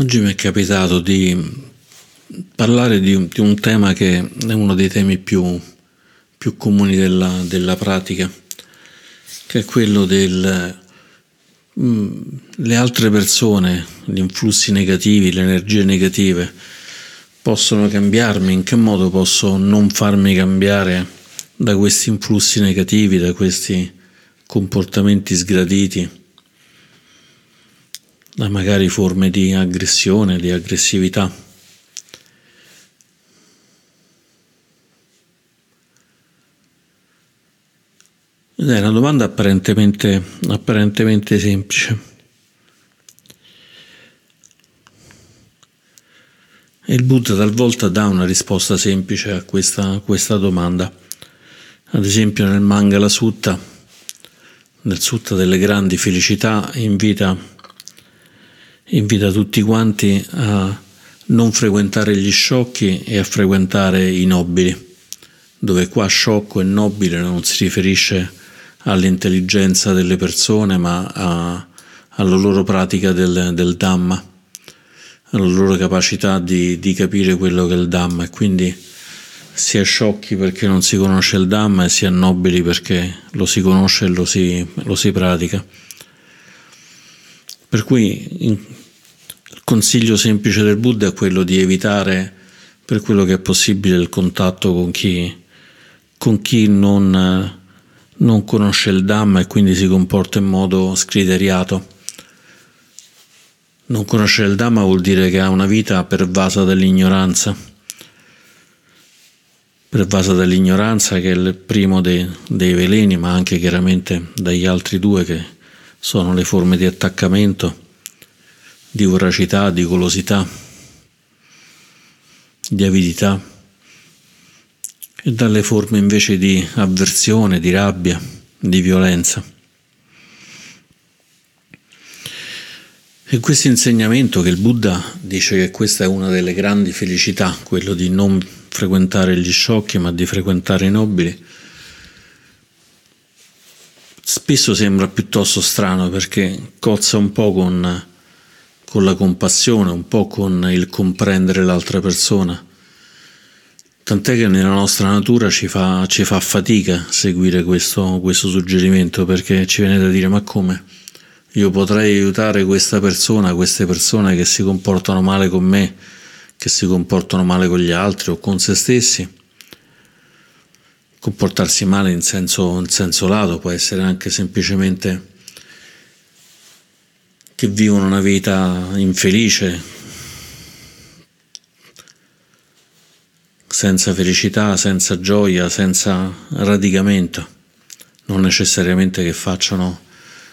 Oggi mi è capitato di parlare di un, di un tema che è uno dei temi più, più comuni della, della, pratica, che è quello delle mm, altre persone, gli influssi negativi, le energie negative possono cambiarmi, in che modo posso non farmi cambiare da questi influssi negativi, da questi comportamenti sgraditi da magari forme di aggressione, di aggressività. Ed è una domanda apparentemente, apparentemente semplice. E il Buddha talvolta dà una risposta semplice a questa, a questa domanda. Ad esempio nel Mangala Sutta, nel Sutta delle grandi felicità, invita invita tutti quanti a non frequentare gli sciocchi e a frequentare i nobili, dove qua sciocco e nobile non si riferisce all'intelligenza delle persone, ma a, alla loro pratica del, del, Dhamma, alla loro capacità di, di capire quello che è il Dhamma e quindi si è sciocchi perché non si conosce il Dhamma e si è nobili perché lo si conosce e lo si, lo si pratica. Per cui in, consiglio semplice del Buddha è quello di evitare per quello che è possibile il contatto con chi, con chi non, non conosce il Dhamma e quindi si comporta in modo scriteriato. Non conoscere il Dhamma vuol dire che ha una vita pervasa dall'ignoranza, pervasa dall'ignoranza che è il primo dei, dei veleni, ma anche chiaramente dagli altri due che sono le forme di attaccamento, di voracità, di golosità, di avidità e dalle forme invece di avversione, di rabbia, di violenza. E questo insegnamento che il Buddha dice che questa è una delle grandi felicità, quello di non frequentare gli sciocchi ma di frequentare i nobili, spesso sembra piuttosto strano perché cozza un po' con, con la compassione, un po' con il comprendere l'altra persona. Tant'è che nella nostra natura ci fa, ci fa fatica seguire questo, questo suggerimento perché ci viene da dire ma come? Io potrei aiutare questa persona, queste persone che si comportano male con me, che si comportano male con gli altri o con se stessi comportarsi male in senso, in senso lato, può essere anche semplicemente che vivono una vita infelice, senza felicità, senza gioia, senza radicamento, non necessariamente che facciano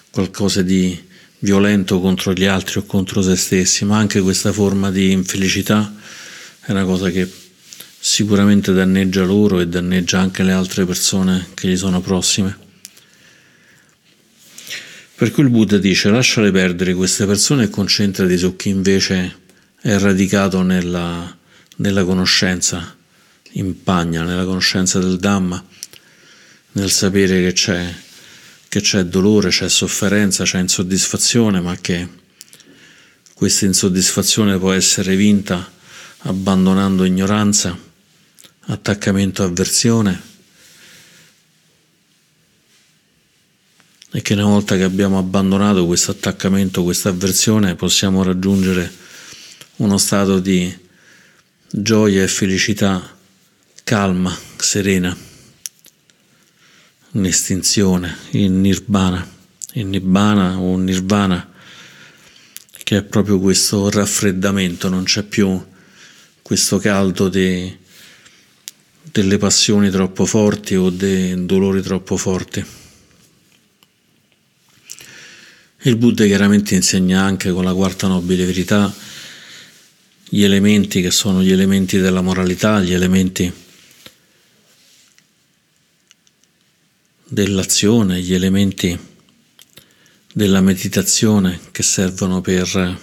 qualcosa di violento contro gli altri o contro se stessi, ma anche questa forma di infelicità è una cosa che sicuramente danneggia loro e danneggia anche le altre persone che gli sono prossime. Per cui il Buddha dice lasciale perdere queste persone e concentrati su chi invece è radicato nella, nella conoscenza, impagna nella conoscenza del Dhamma, nel sapere che c'è, che c'è dolore, c'è sofferenza, c'è insoddisfazione, ma che questa insoddisfazione può essere vinta abbandonando ignoranza attaccamento avversione e che una volta che abbiamo abbandonato questo attaccamento, questa avversione, possiamo raggiungere uno stato di gioia e felicità calma, serena, un'estinzione, il nirvana, il nibbana o nirvana, che è proprio questo raffreddamento, non c'è più questo caldo di delle passioni troppo forti o dei dolori troppo forti. Il Buddha chiaramente insegna anche con la quarta nobile verità gli elementi che sono gli elementi della moralità, gli elementi dell'azione, gli elementi della meditazione che servono per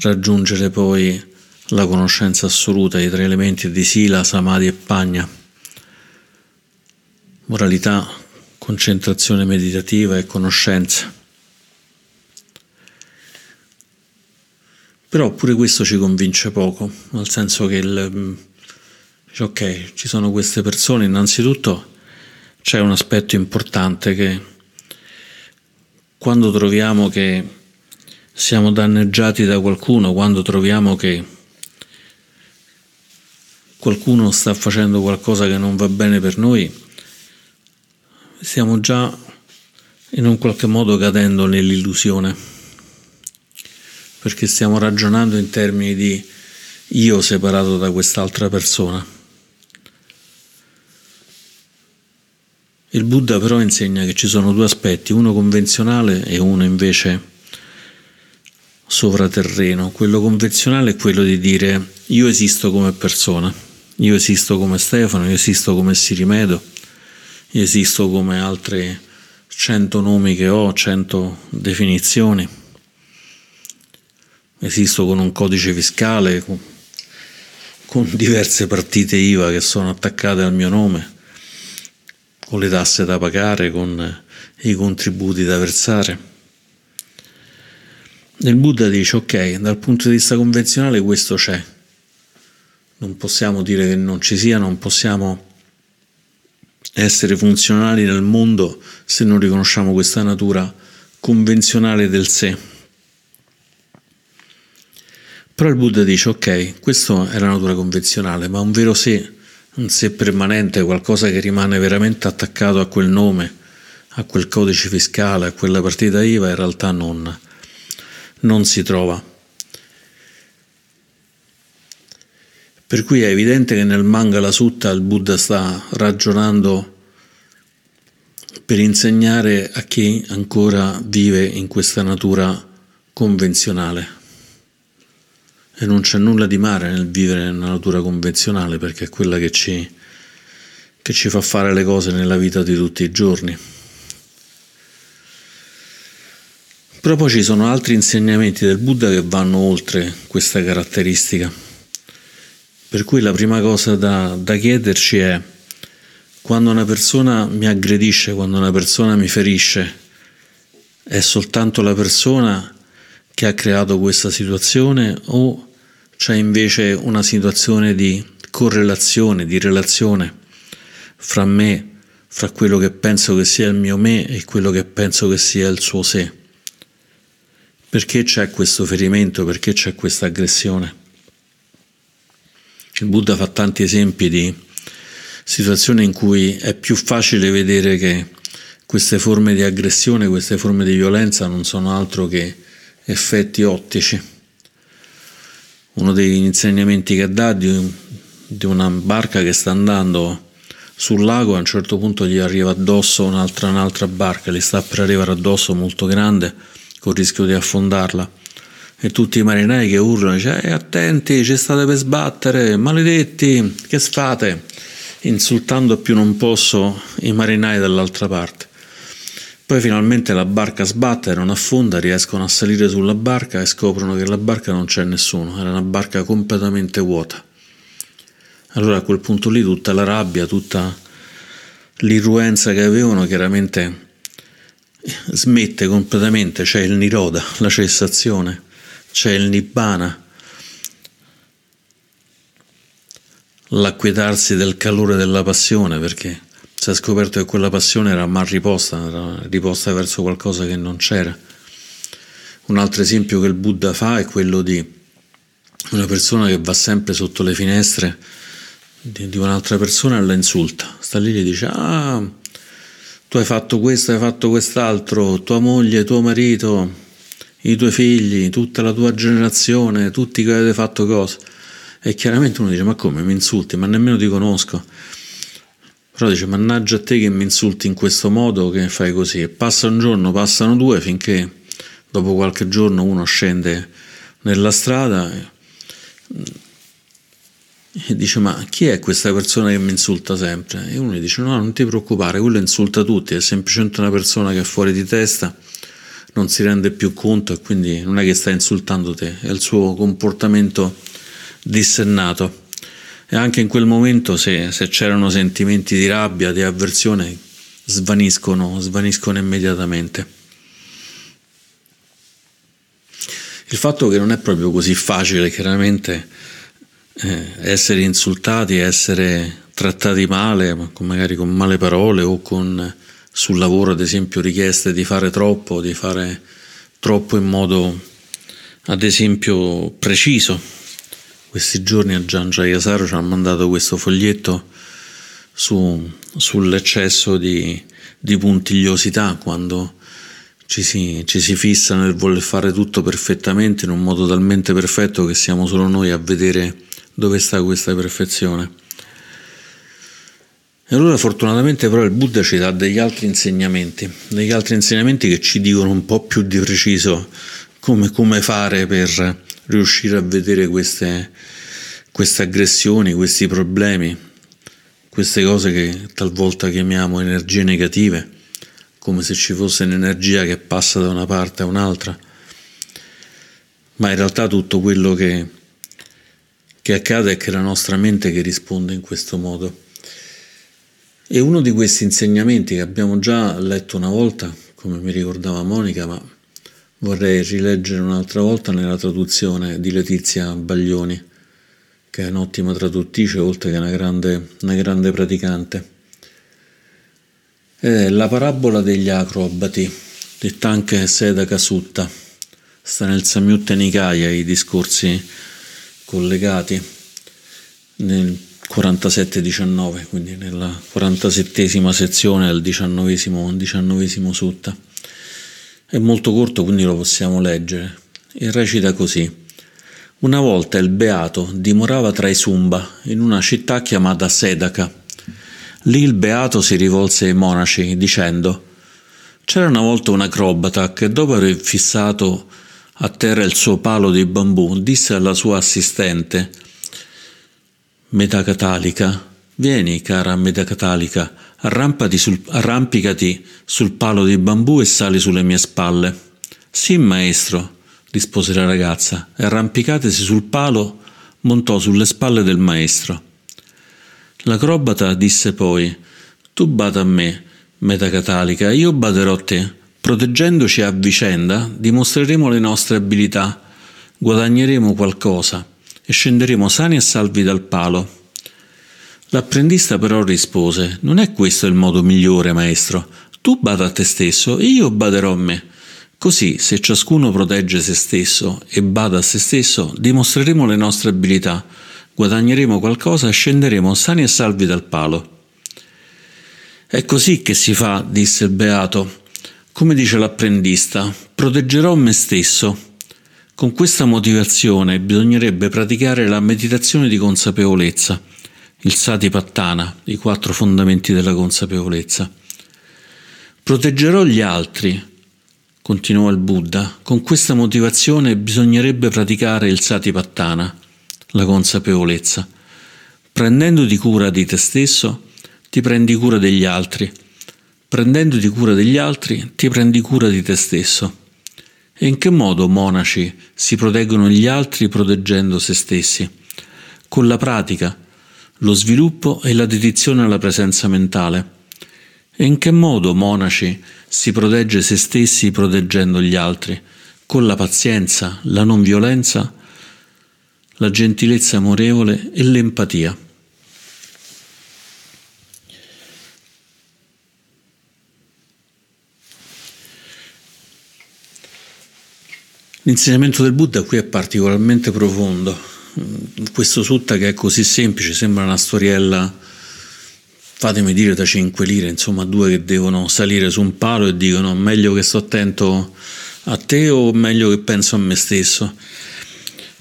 raggiungere poi la conoscenza assoluta dei tre elementi di Sila, Samadhi e Pagna, moralità, concentrazione meditativa e conoscenza. Però pure questo ci convince poco, nel senso che il, ok, ci sono queste persone, innanzitutto c'è un aspetto importante che quando troviamo che siamo danneggiati da qualcuno, quando troviamo che qualcuno sta facendo qualcosa che non va bene per noi, stiamo già in un qualche modo cadendo nell'illusione, perché stiamo ragionando in termini di io separato da quest'altra persona. Il Buddha però insegna che ci sono due aspetti, uno convenzionale e uno invece sovraterreno. Quello convenzionale è quello di dire io esisto come persona, io esisto come Stefano, io esisto come Sirimedo, io esisto come altri cento nomi che ho, cento definizioni, esisto con un codice fiscale, con, con diverse partite IVA che sono attaccate al mio nome con le tasse da pagare, con i contributi da versare. Nel Buddha dice ok, dal punto di vista convenzionale questo c'è, non possiamo dire che non ci sia, non possiamo essere funzionali nel mondo se non riconosciamo questa natura convenzionale del sé. Però il Buddha dice ok, questa è la natura convenzionale, ma un vero sé un sé permanente, qualcosa che rimane veramente attaccato a quel nome, a quel codice fiscale, a quella partita IVA, in realtà non, non si trova. Per cui è evidente che nel Mangala Sutta il Buddha sta ragionando per insegnare a chi ancora vive in questa natura convenzionale. E non c'è nulla di male nel vivere nella natura convenzionale perché è quella che ci, che ci fa fare le cose nella vita di tutti i giorni. Però poi ci sono altri insegnamenti del Buddha che vanno oltre questa caratteristica. Per cui la prima cosa da, da chiederci è quando una persona mi aggredisce, quando una persona mi ferisce, è soltanto la persona che ha creato questa situazione o c'è invece una situazione di correlazione, di relazione fra me, fra quello che penso che sia il mio me e quello che penso che sia il suo sé. Perché c'è questo ferimento? Perché c'è questa aggressione? Il Buddha fa tanti esempi di situazioni in cui è più facile vedere che queste forme di aggressione, queste forme di violenza non sono altro che effetti ottici. Uno degli insegnamenti che dà di, di una barca che sta andando sul lago a un certo punto gli arriva addosso un'altra, un'altra barca, gli sta per arrivare addosso molto grande con il rischio di affondarla. E tutti i marinai che urlano dice eh, attenti ci state per sbattere maledetti che fate insultando più non posso i marinai dall'altra parte poi finalmente la barca sbatte, non affonda, riescono a salire sulla barca e scoprono che la barca non c'è nessuno, era una barca completamente vuota. Allora a quel punto lì tutta la rabbia, tutta l'irruenza che avevano chiaramente smette completamente, c'è il niroda, la cessazione, c'è il nibbana, l'acquietarsi del calore della passione perché si è scoperto che quella passione era mal riposta, era riposta verso qualcosa che non c'era. Un altro esempio che il Buddha fa è quello di una persona che va sempre sotto le finestre di, un'altra persona e la insulta. Sta lì e gli dice: Ah, tu hai fatto questo, hai fatto quest'altro, tua moglie, tuo marito, i tuoi figli, tutta la tua generazione, tutti che avete fatto cose. E chiaramente uno dice: Ma come mi insulti? Ma nemmeno ti conosco. Però dice, mannaggia a te che mi insulti in questo modo, che fai così. E passa un giorno, passano due, finché dopo qualche giorno uno scende nella strada e, e dice, ma chi è questa persona che mi insulta sempre? E uno gli dice, no, non ti preoccupare, quello insulta tutti, è semplicemente una persona che è fuori di testa, non si rende più conto e quindi non è che sta insultando te, è il suo comportamento dissennato. E anche in quel momento, se, se c'erano sentimenti di rabbia, di avversione, svaniscono, svaniscono immediatamente. il fatto che non è proprio così facile, chiaramente, eh, essere insultati, essere trattati male, magari con male parole o con sul lavoro, ad esempio, richieste di fare troppo, di fare troppo in modo, ad esempio, preciso. Questi giorni a Gian Jayasaro ci ha mandato questo foglietto su, sull'eccesso di, di puntigliosità quando ci si, ci si fissa nel voler fare tutto perfettamente in un modo talmente perfetto che siamo solo noi a vedere dove sta questa perfezione. E allora fortunatamente però il Buddha ci dà degli altri insegnamenti, degli altri insegnamenti che ci dicono un po' più di preciso come, come fare per riuscire a vedere queste, queste aggressioni, questi problemi, queste cose che talvolta chiamiamo energie negative come se ci fosse un'energia che passa da una parte a un'altra, ma in realtà tutto quello che, che accade è che è la nostra mente che risponde in questo modo. E uno di questi insegnamenti che abbiamo già letto una volta, come mi ricordava Monica, ma vorrei rileggere un'altra volta nella traduzione di Letizia Baglioni, che è un'ottima traduttrice oltre che una grande, una grande praticante. È la parabola degli acrobati, detta anche Sedaka Sutta, sta nel Samyutta Nikaya, i discorsi collegati nel 47-19, quindi nella 47 sezione 19, 19 sutta. È molto corto, quindi lo possiamo leggere. E recita così. Una volta il beato dimorava tra i Sumba, in una città chiamata Sedaka Lì il beato si rivolse ai monaci dicendo C'era una volta un acrobata che dopo aver fissato a terra il suo palo di bambù disse alla sua assistente Metacatalica, vieni cara Metacatalica, sul, arrampicati sul palo di bambù e sali sulle mie spalle. Sì, maestro, rispose la ragazza, e arrampicatesi sul palo montò sulle spalle del maestro. L'acrobata disse poi: Tu bada a me, metacatalica, io baderò a te. Proteggendoci a vicenda, dimostreremo le nostre abilità, guadagneremo qualcosa e scenderemo sani e salvi dal palo. L'apprendista però rispose: Non è questo il modo migliore, maestro. Tu bada a te stesso e io baderò a me. Così, se ciascuno protegge se stesso e bada a se stesso, dimostreremo le nostre abilità guadagneremo qualcosa e scenderemo sani e salvi dal palo. È così che si fa, disse il beato. Come dice l'apprendista, proteggerò me stesso. Con questa motivazione bisognerebbe praticare la meditazione di consapevolezza, il Satipattana, i quattro fondamenti della consapevolezza. Proteggerò gli altri, continuò il Buddha, con questa motivazione bisognerebbe praticare il Satipattana, la consapevolezza. Prendendoti cura di te stesso, ti prendi cura degli altri. Prendendoti cura degli altri, ti prendi cura di te stesso. E in che modo monaci si proteggono gli altri proteggendo se stessi? Con la pratica, lo sviluppo e la dedizione alla presenza mentale. E in che modo monaci si protegge se stessi proteggendo gli altri? Con la pazienza, la non violenza la gentilezza amorevole e l'empatia. L'insegnamento del Buddha qui è particolarmente profondo. Questo sutta che è così semplice sembra una storiella, fatemi dire, da 5 lire, insomma due che devono salire su un palo e dicono meglio che sto attento a te o meglio che penso a me stesso.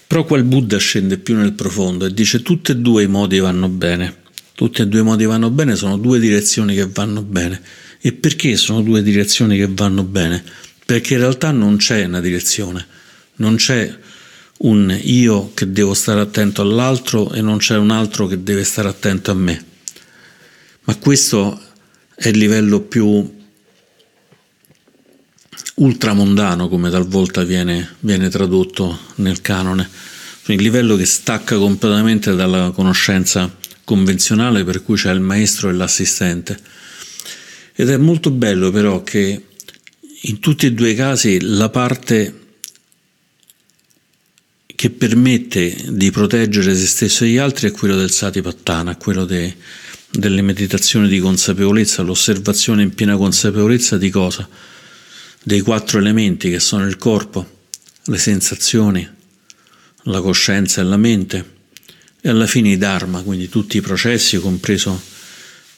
Però qua il Buddha scende più nel profondo e dice tutti e due i modi vanno bene. Tutti e due i modi vanno bene, sono due direzioni che vanno bene. E perché sono due direzioni che vanno bene? Perché in realtà non c'è una direzione, non c'è un io che devo stare attento all'altro e non c'è un altro che deve stare attento a me. Ma questo è il livello più ultramondano, come talvolta viene, viene tradotto nel canone, il livello che stacca completamente dalla conoscenza convenzionale per cui c'è il maestro e l'assistente. Ed è molto bello però che in tutti e due i casi la parte che permette di proteggere se stesso e gli altri è quello del Satipattana, quello de, delle meditazioni di consapevolezza, l'osservazione in piena consapevolezza di cosa? Dei quattro elementi che sono il corpo, le sensazioni, la coscienza e la mente e alla fine i dharma, quindi tutti i processi, compreso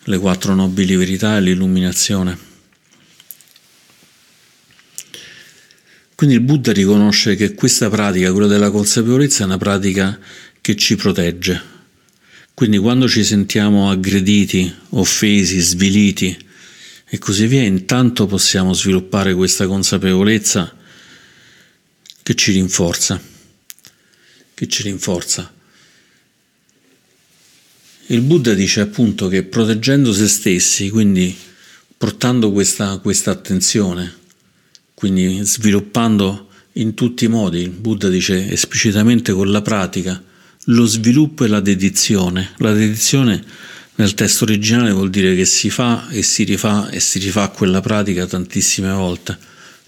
le quattro nobili verità e l'illuminazione. Quindi il Buddha riconosce che questa pratica, quella della consapevolezza, è una pratica che ci protegge. Quindi quando ci sentiamo aggrediti, offesi, sviliti e così via, intanto possiamo sviluppare questa consapevolezza che ci rinforza, che ci rinforza. Il Buddha dice appunto che proteggendo se stessi, quindi portando questa, questa attenzione, quindi sviluppando in tutti i modi, il Buddha dice esplicitamente con la pratica, lo sviluppo e la dedizione. La dedizione nel testo originale vuol dire che si fa e si rifà e si rifà quella pratica tantissime volte,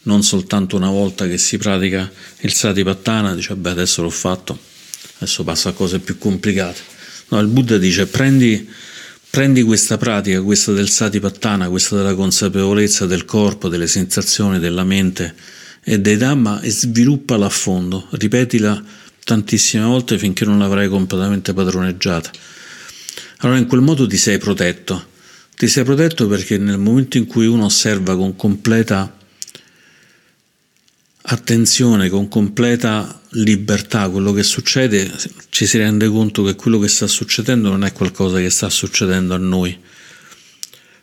non soltanto una volta che si pratica il Satipattana, dice beh adesso l'ho fatto, adesso passo a cose più complicate. No, il Buddha dice prendi Prendi questa pratica, questa del Satipattana, questa della consapevolezza del corpo, delle sensazioni, della mente e dei Dhamma e sviluppala a fondo, ripetila tantissime volte finché non l'avrai completamente padroneggiata. Allora in quel modo ti sei protetto. Ti sei protetto perché nel momento in cui uno osserva con completa attenzione, con completa libertà quello che succede, ci si rende conto che quello che sta succedendo non è qualcosa che sta succedendo a noi,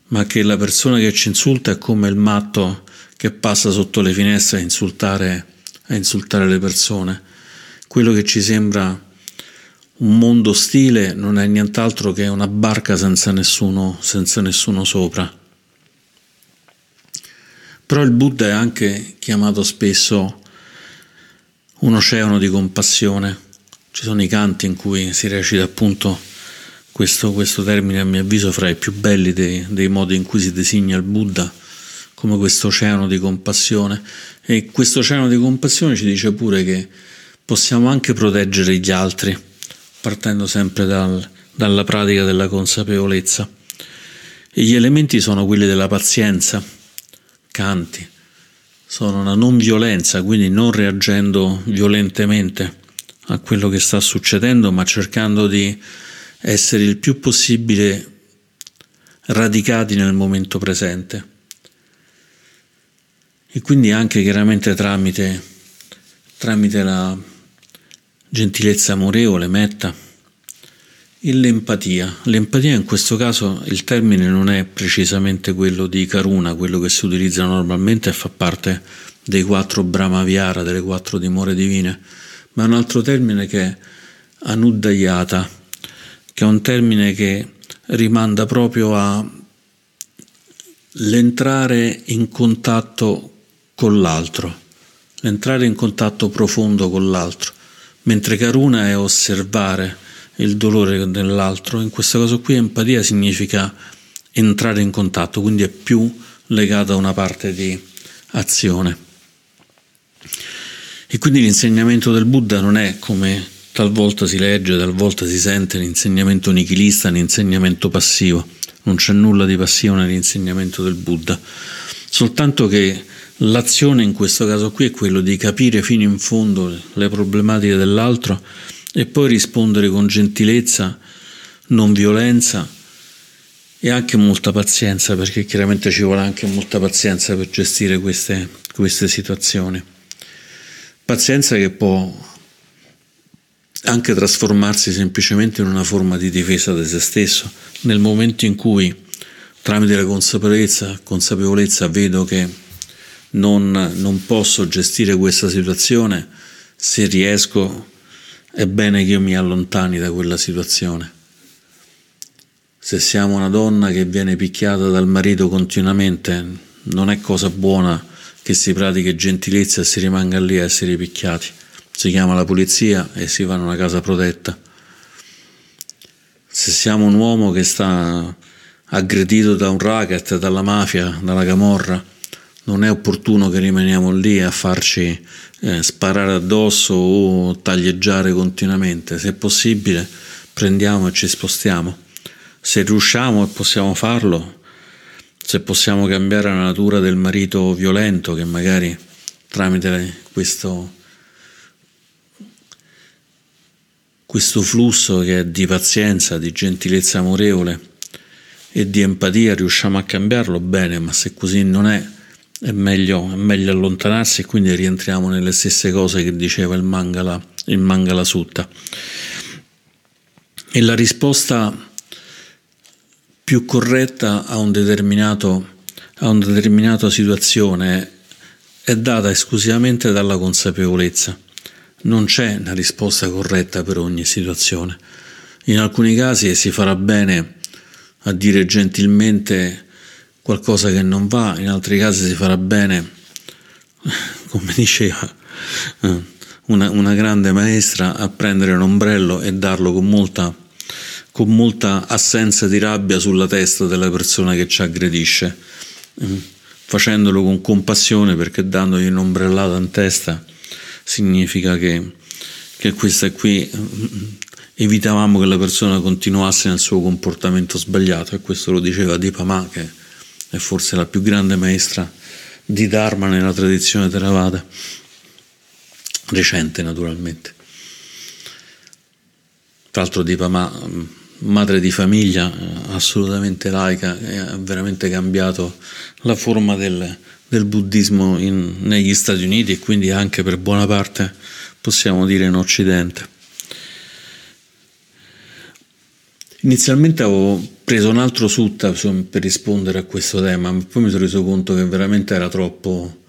ma che la persona che ci insulta è come il matto che passa sotto le finestre a insultare, a insultare le persone. Quello che ci sembra un mondo ostile non è nient'altro che una barca senza nessuno, senza nessuno sopra. Però il Buddha è anche chiamato spesso un oceano di compassione. Ci sono i canti in cui si recita appunto questo, questo termine, a mio avviso, fra i più belli dei, dei modi in cui si designa il Buddha, come questo oceano di compassione. E questo oceano di compassione ci dice pure che possiamo anche proteggere gli altri, partendo sempre dal, dalla pratica della consapevolezza. E gli elementi sono quelli della pazienza canti sono una non violenza, quindi non reagendo violentemente a quello che sta succedendo, ma cercando di essere il più possibile radicati nel momento presente. E quindi anche chiaramente tramite, tramite la gentilezza amorevole, metta, l'empatia. L'empatia in questo caso il termine non è precisamente quello di Karuna, quello che si utilizza normalmente e fa parte dei quattro Brahmaviara, delle quattro dimore divine, ma è un altro termine che è Anuddayata, che è un termine che rimanda proprio a l'entrare in contatto con l'altro, l'entrare in contatto profondo con l'altro, mentre Karuna è osservare il dolore dell'altro. In questo caso qui empatia significa entrare in contatto, quindi è più legata a una parte di azione. E quindi l'insegnamento del Buddha non è come talvolta si legge, talvolta si sente l'insegnamento nichilista, l'insegnamento passivo. Non c'è nulla di passivo nell'insegnamento del Buddha, soltanto che l'azione in questo caso qui è quello di capire fino in fondo le problematiche dell'altro e poi rispondere con gentilezza, non violenza e anche molta pazienza, perché chiaramente ci vuole anche molta pazienza per gestire queste, queste situazioni. Pazienza che può anche trasformarsi semplicemente in una forma di difesa di se stesso, nel momento in cui tramite la consapevolezza, consapevolezza vedo che non, non posso gestire questa situazione, se riesco è bene che io mi allontani da quella situazione. Se siamo una donna che viene picchiata dal marito continuamente, non è cosa buona che si pratichi gentilezza e si rimanga lì a essere picchiati. Si chiama la polizia e si va in una casa protetta. Se siamo un uomo che sta aggredito da un racket, dalla mafia, dalla camorra, non è opportuno che rimaniamo lì a farci eh, sparare addosso o taglieggiare continuamente. Se è possibile, prendiamo e ci spostiamo. Se riusciamo e possiamo farlo, se possiamo cambiare la natura del marito violento che magari tramite questo, questo flusso che è di pazienza, di gentilezza amorevole e di empatia riusciamo a cambiarlo bene, ma se così non è, è meglio, è meglio allontanarsi e quindi rientriamo nelle stesse cose che diceva il Mangala, il Mangala Sutta. E la risposta più corretta a, un a una determinata situazione è data esclusivamente dalla consapevolezza. Non c'è una risposta corretta per ogni situazione. In alcuni casi si farà bene a dire gentilmente qualcosa che non va, in altri casi si farà bene, come diceva eh, una, una grande maestra, a prendere un ombrello e darlo con molta con molta assenza di rabbia sulla testa della persona che ci aggredisce, mm, facendolo con compassione perché dandogli un'ombrellata in testa significa che, che questa qui mm, evitavamo che la persona continuasse nel suo comportamento sbagliato e questo lo diceva Dipama che è forse la più grande maestra di Dharma nella tradizione Theravada, recente naturalmente. Tra l'altro Dipama mm, madre di famiglia eh, assolutamente laica, ha veramente cambiato la forma del, del buddismo in, negli Stati Uniti e quindi anche per buona parte possiamo dire in Occidente. Inizialmente avevo preso un altro sutta per rispondere a questo tema, ma poi mi sono reso conto che veramente era troppo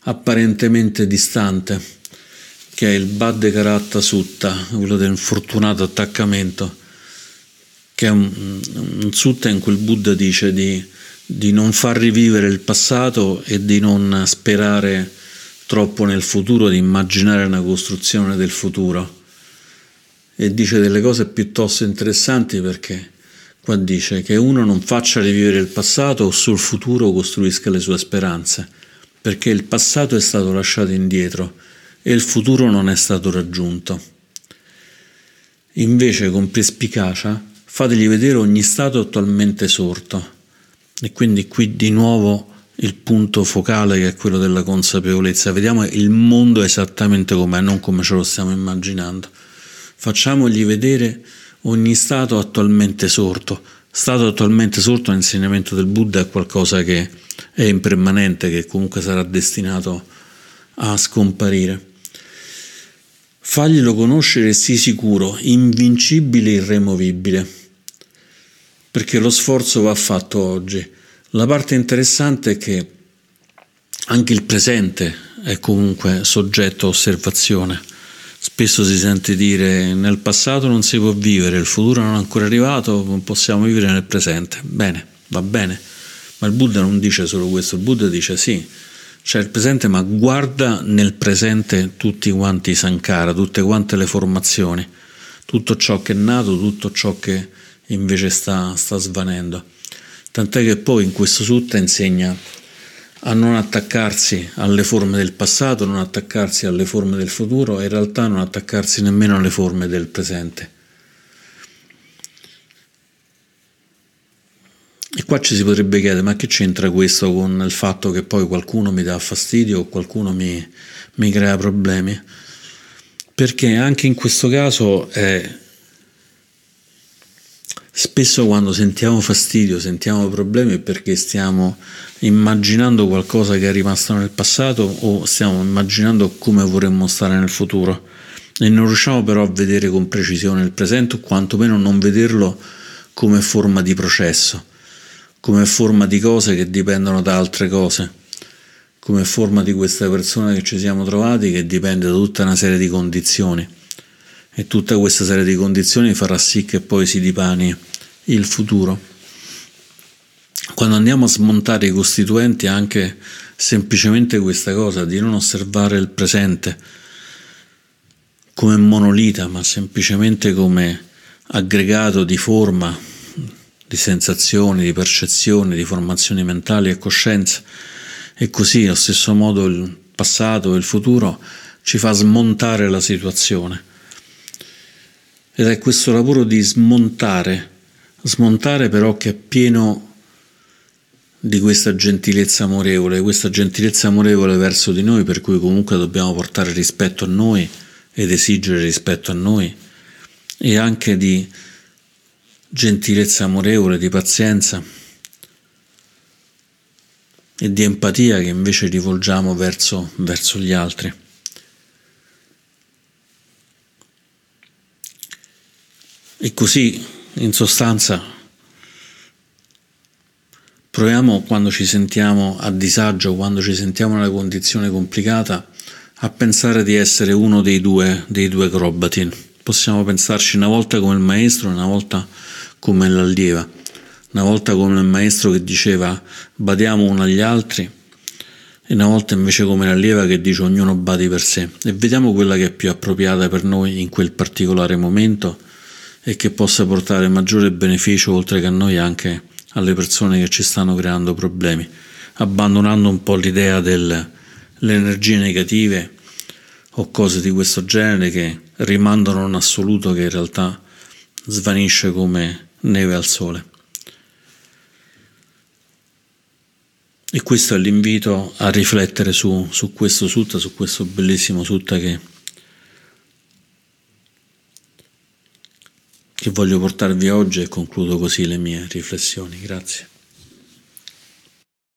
apparentemente distante, che è il Bhadde Karatta Sutta, quello del fortunato attaccamento che è un, un sutta in cui il Buddha dice di, di non far rivivere il passato e di non sperare troppo nel futuro, di immaginare una costruzione del futuro. E dice delle cose piuttosto interessanti perché qua dice che uno non faccia rivivere il passato o sul futuro costruisca le sue speranze, perché il passato è stato lasciato indietro e il futuro non è stato raggiunto. Invece con perspicacia fategli vedere ogni stato attualmente sorto. E quindi qui di nuovo il punto focale che è quello della consapevolezza. Vediamo il mondo esattamente com'è, non come ce lo stiamo immaginando. Facciamogli vedere ogni stato attualmente sorto. Stato attualmente sorto l'insegnamento del Buddha è qualcosa che è impermanente, che comunque sarà destinato a scomparire. Faglielo conoscere sii sicuro, invincibile e irremovibile perché lo sforzo va fatto oggi. La parte interessante è che anche il presente è comunque soggetto a osservazione. Spesso si sente dire nel passato non si può vivere, il futuro non è ancora arrivato, non possiamo vivere nel presente. Bene, va bene, ma il Buddha non dice solo questo, il Buddha dice sì, c'è il presente, ma guarda nel presente tutti quanti i sankara, tutte quante le formazioni, tutto ciò che è nato, tutto ciò che invece sta, sta svanendo. Tant'è che poi in questo sutta insegna a non attaccarsi alle forme del passato, non attaccarsi alle forme del futuro e in realtà non attaccarsi nemmeno alle forme del presente. E qua ci si potrebbe chiedere, ma che c'entra questo con il fatto che poi qualcuno mi dà fastidio o qualcuno mi, mi crea problemi? Perché anche in questo caso è Spesso quando sentiamo fastidio, sentiamo problemi perché stiamo immaginando qualcosa che è rimasto nel passato o stiamo immaginando come vorremmo stare nel futuro. E non riusciamo però a vedere con precisione il presente o quantomeno non vederlo come forma di processo, come forma di cose che dipendono da altre cose, come forma di questa persona che ci siamo trovati che dipende da tutta una serie di condizioni e tutta questa serie di condizioni farà sì che poi si dipani il futuro. Quando andiamo a smontare i costituenti anche semplicemente questa cosa di non osservare il presente come monolita, ma semplicemente come aggregato di forma, di sensazioni, di percezioni, di formazioni mentali e coscienza, e così allo stesso modo il passato e il futuro ci fa smontare la situazione. Ed è questo lavoro di smontare, smontare però che è pieno di questa gentilezza amorevole, questa gentilezza amorevole verso di noi, per cui comunque dobbiamo portare rispetto a noi ed esigere rispetto a noi, e anche di gentilezza amorevole, di pazienza e di empatia che invece rivolgiamo verso, verso gli altri. E così, in sostanza, Proviamo quando ci sentiamo a disagio, quando ci sentiamo in una condizione complicata, a pensare di essere uno dei due, dei due acrobati. Possiamo pensarci una volta come il maestro, una volta come l'allieva, una volta come il maestro che diceva badiamo uno agli altri e una volta invece come l'allieva che dice ognuno badi per sé e vediamo quella che è più appropriata per noi in quel particolare momento e che possa portare maggiore beneficio oltre che a noi anche alle persone che ci stanno creando problemi, abbandonando un po' l'idea delle energie negative o cose di questo genere che rimandano un assoluto che in realtà svanisce come neve al sole. E questo è l'invito a riflettere su, su questo sutta, su questo bellissimo sutta che, che voglio portarvi oggi e concludo così le mie riflessioni. Grazie.